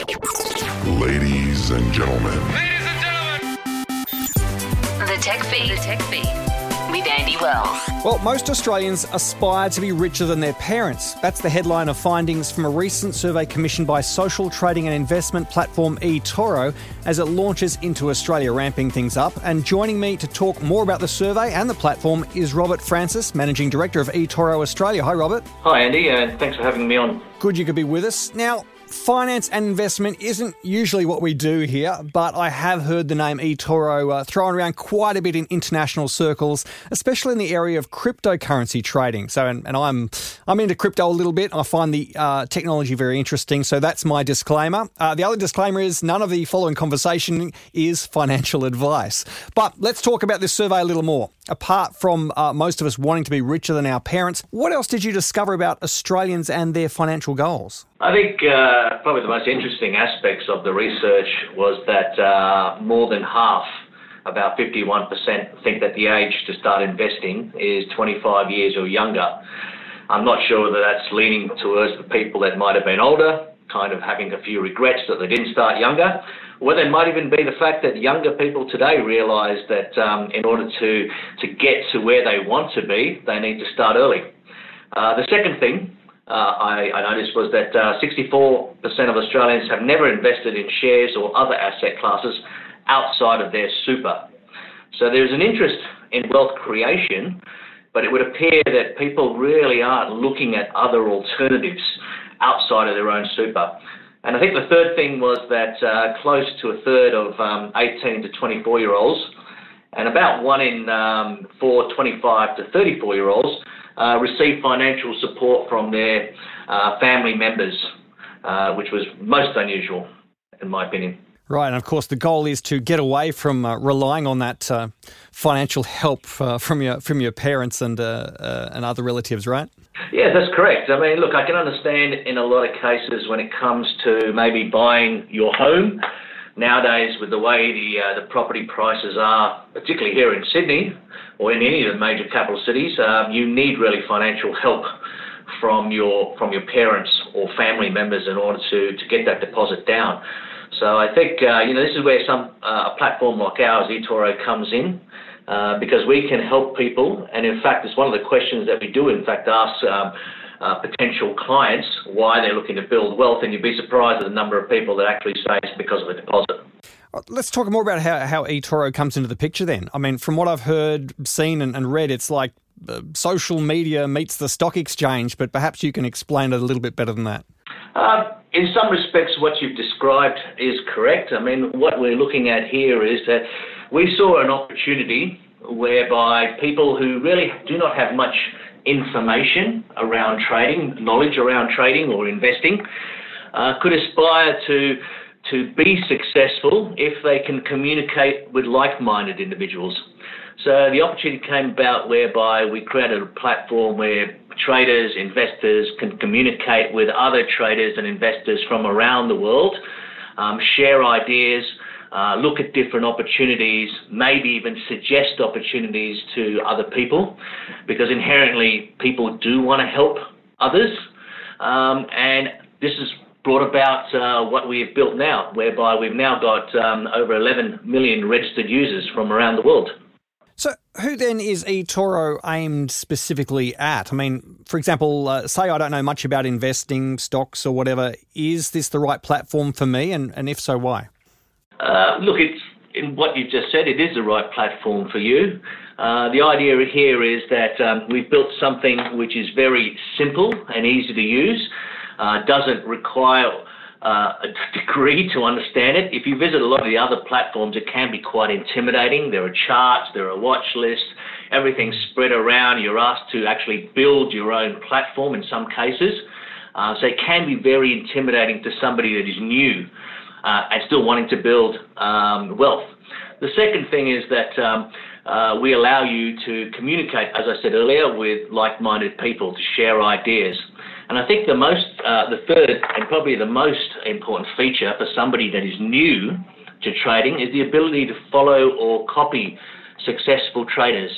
Ladies and gentlemen. Ladies and gentlemen. The Tech Feed. The Tech Feed. With Andy Wells. Well, most Australians aspire to be richer than their parents. That's the headline of findings from a recent survey commissioned by social trading and investment platform eToro as it launches into Australia, ramping things up. And joining me to talk more about the survey and the platform is Robert Francis, Managing Director of eToro Australia. Hi, Robert. Hi, Andy, and thanks for having me on. Good you could be with us. Now, finance and investment isn't usually what we do here, but I have heard the name eToro uh, thrown around quite a bit in international circles, especially in the area of cryptocurrency trading. So, and, and I'm I'm into crypto a little bit. I find the uh, technology very interesting. So that's my disclaimer. Uh, the other disclaimer is none of the following conversation is financial advice. But let's talk about this survey a little more. Apart from uh, most of us wanting to be richer than our parents, what else did you discover about Australians and their financial goals? I think uh, probably the most interesting aspects of the research was that uh, more than half, about 51%, think that the age to start investing is 25 years or younger. I'm not sure whether that's leaning towards the people that might have been older, kind of having a few regrets that they didn't start younger, or it might even be the fact that younger people today realise that um, in order to, to get to where they want to be, they need to start early. Uh, the second thing I, I, noticed was that uh, 64% of Australians have never invested in shares or other asset classes outside of their super. So there's an interest in wealth creation, but it would appear that people really aren't looking at other alternatives outside of their own super. And I think the third thing was that uh, close to a third of um, 18 to 24 year olds and about one in um, four 25 to 34 year olds uh, receive financial support from their uh, family members, uh, which was most unusual, in my opinion. Right, and of course, the goal is to get away from uh, relying on that uh, financial help uh, from your from your parents and and other relatives, right? Yeah, that's correct. I mean, look, I can understand in a lot of cases when it comes to maybe buying your home. Nowadays, with the way the the property prices are, particularly here in Sydney, or in any of the major capital cities, um, you need really financial help from your from your parents or family members in order to, to get that deposit down. So I think uh, you know this is where some uh, a platform like ours, eToro, comes in. Uh, because we can help people, and in fact, it's one of the questions that we do, in fact, ask um, uh, potential clients why they're looking to build wealth, and you'd be surprised at the number of people that actually say it's because of a deposit. Uh, let's talk more about how, how eToro comes into the picture then. I mean, from what I've heard, seen, and, and read, it's like uh, social media meets the stock exchange, but perhaps you can explain it a little bit better than that. Uh, in some respects, what you've described is correct. I mean, what we're looking at here is that we saw an opportunity whereby people who really do not have much information around trading, knowledge around trading or investing, uh, could aspire to to be successful if they can communicate with like-minded individuals. So the opportunity came about whereby we created a platform where traders, investors can communicate with other traders and investors from around the world, um, share ideas, uh, look at different opportunities, maybe even suggest opportunities to other people, because inherently people do want to help others. Um, and this has brought about uh, what we have built now, whereby we've now got um, over 11 million registered users from around the world. So, who then is eToro aimed specifically at? I mean, for example, uh, say I don't know much about investing, stocks, or whatever. Is this the right platform for me? And, and if so, why? Uh, look, in what you've just said, it is the right platform for you. Uh, the idea here is that um, we've built something which is very simple and easy to use uh, doesn't require a degree to understand it. If you visit a lot of the other platforms, it can be quite intimidating. There are charts, there are watch lists, everything's spread around. You're asked to actually build your own platform in some cases. So it can be very intimidating to somebody that is new uh, and still wanting to build um, wealth. The second thing is that um, uh, we allow you to communicate, as I said earlier, with like-minded people to share ideas. And I think the most, uh, the third and probably the most important feature for somebody that is new to trading is the ability to follow or copy successful traders,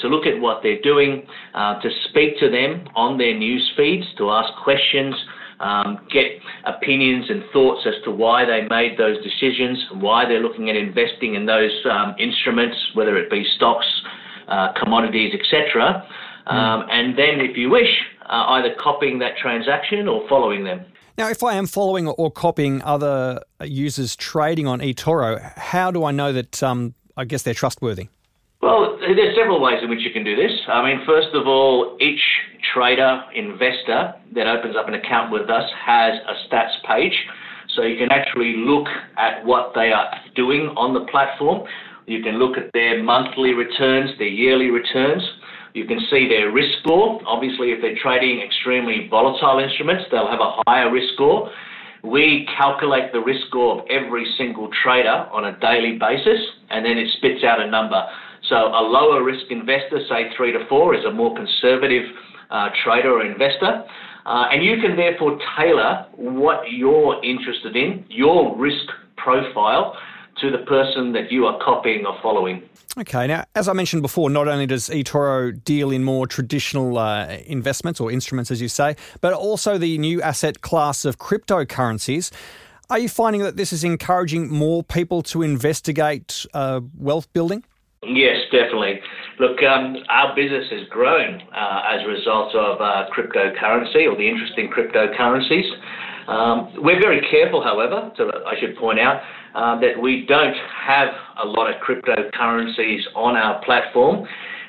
to look at what they're doing, uh, to speak to them on their news feeds, to ask questions, um, get opinions and thoughts as to why they made those decisions, why they're looking at investing in those um, instruments, whether it be stocks, uh, commodities, etc. Hmm. Um, and then, if you wish, uh, either copying that transaction or following them. Now, if I am following or copying other users trading on eToro, how do I know that um, I guess they're trustworthy? Well, there's several ways in which you can do this. I mean, first of all, each trader, investor that opens up an account with us has a stats page. So you can actually look at what they are doing on the platform. You can look at their monthly returns, their yearly returns. You can see their risk score. Obviously, if they're trading extremely volatile instruments, they'll have a higher risk score. We calculate the risk score of every single trader on a daily basis, and then it spits out a number. So a lower risk investor, say three to four, is a more conservative uh, trader or investor. Uh, and you can therefore tailor what you're interested in, your risk profile, to the person that you are copying or following. Okay, now, as I mentioned before, not only does eToro deal in more traditional uh, investments or instruments, as you say, but also the new asset class of cryptocurrencies. Are you finding that this is encouraging more people to investigate uh, wealth building? Yes, definitely. Look, um, our business has grown uh, as a result of uh, cryptocurrency or the interest in cryptocurrencies. Um, we're very careful, however, I should point out, uh, that we don't have a lot of cryptocurrencies on our platform.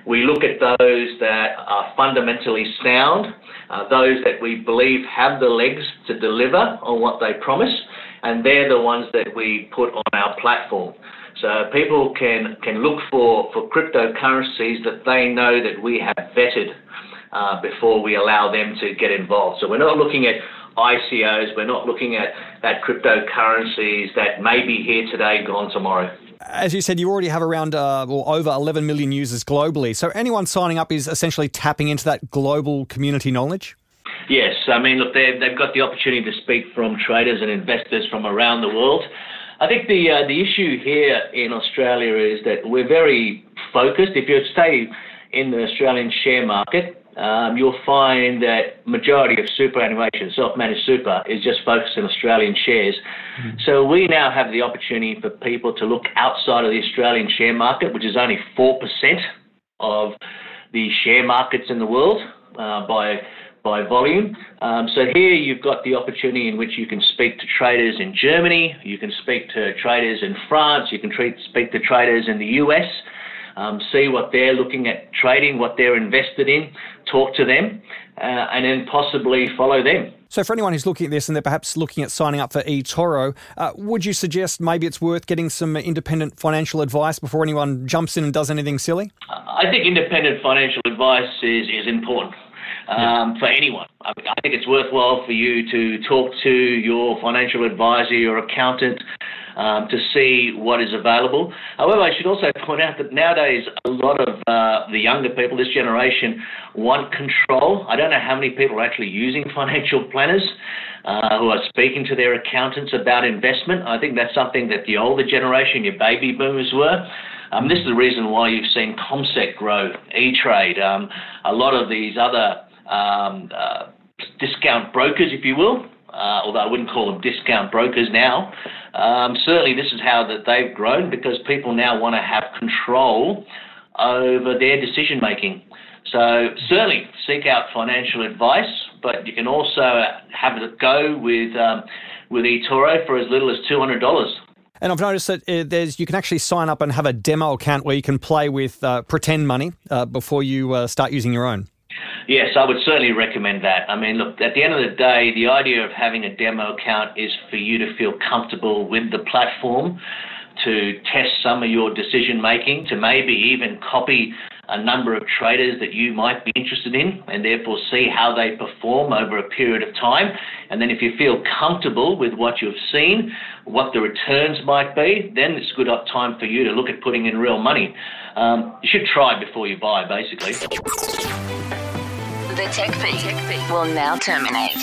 We look at those that are fundamentally sound, uh, those that we believe have the legs to deliver on what they promise, and they're the ones that we put on our platform. So people can, can look for, for cryptocurrencies that they know that we have vetted uh, before we allow them to get involved. So we're not looking at ICOs, we're not looking at, at cryptocurrencies that may be here today, gone tomorrow. As you said, you already have around uh, or over 11 million users globally. So anyone signing up is essentially tapping into that global community knowledge? Yes, I mean, look, they've, they've got the opportunity to speak from traders and investors from around the world. I think the uh, the issue here in Australia is that we're very focused. If you stay in the Australian share market, um, you'll find that majority of superannuation, self-managed super, is just focused on Australian shares. Mm-hmm. So we now have the opportunity for people to look outside of the Australian share market, which is only four percent of the share markets in the world uh, by by volume. Um, so here you've got the opportunity in which you can speak to traders in Germany, you can speak to traders in France, you can treat, speak to traders in the US, um, see what they're looking at trading, what they're invested in, talk to them, uh, and then possibly follow them. So, for anyone who's looking at this and they're perhaps looking at signing up for eToro, uh, would you suggest maybe it's worth getting some independent financial advice before anyone jumps in and does anything silly? I think independent financial advice is, is important um, for anyone. I, I think it's worthwhile for you to talk to your financial advisor, your accountant, um, to see what is available. However, I should also point out that nowadays a lot of uh, the younger people, this generation, want control. I don't know how many people are actually using financial planners. Uh, who are speaking to their accountants about investment. I think that's something that the older generation, your baby boomers, were. Um, this is the reason why you've seen CommSec grow, E-Trade, um, a lot of these other um, uh, discount brokers, if you will, uh, although I wouldn't call them discount brokers now. Um, certainly, this is how that they've grown because people now want to have control over their decision making. So certainly seek out financial advice, but you can also have a go with um, with eToro for as little as two hundred dollars. And I've noticed that uh, there's you can actually sign up and have a demo account where you can play with uh, pretend money uh, before you uh, start using your own. Yes, I would certainly recommend that. I mean, look, at the end of the day, the idea of having a demo account is for you to feel comfortable with the platform, to test some of your decision making, to maybe even copy a number of traders that you might be interested in and therefore see how they perform over a period of time. And then if you feel comfortable with what you've seen, what the returns might be, then it's a good time for you to look at putting in real money. Um, you should try before you buy, basically. The Tech Feed will now terminate.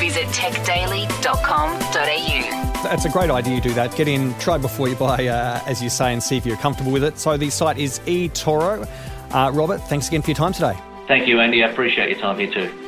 Visit techdaily.com.au. That's a great idea. You do that. Get in, try before you buy, uh, as you say, and see if you're comfortable with it. So the site is eToro. Uh, Robert, thanks again for your time today. Thank you, Andy. I appreciate your time here too.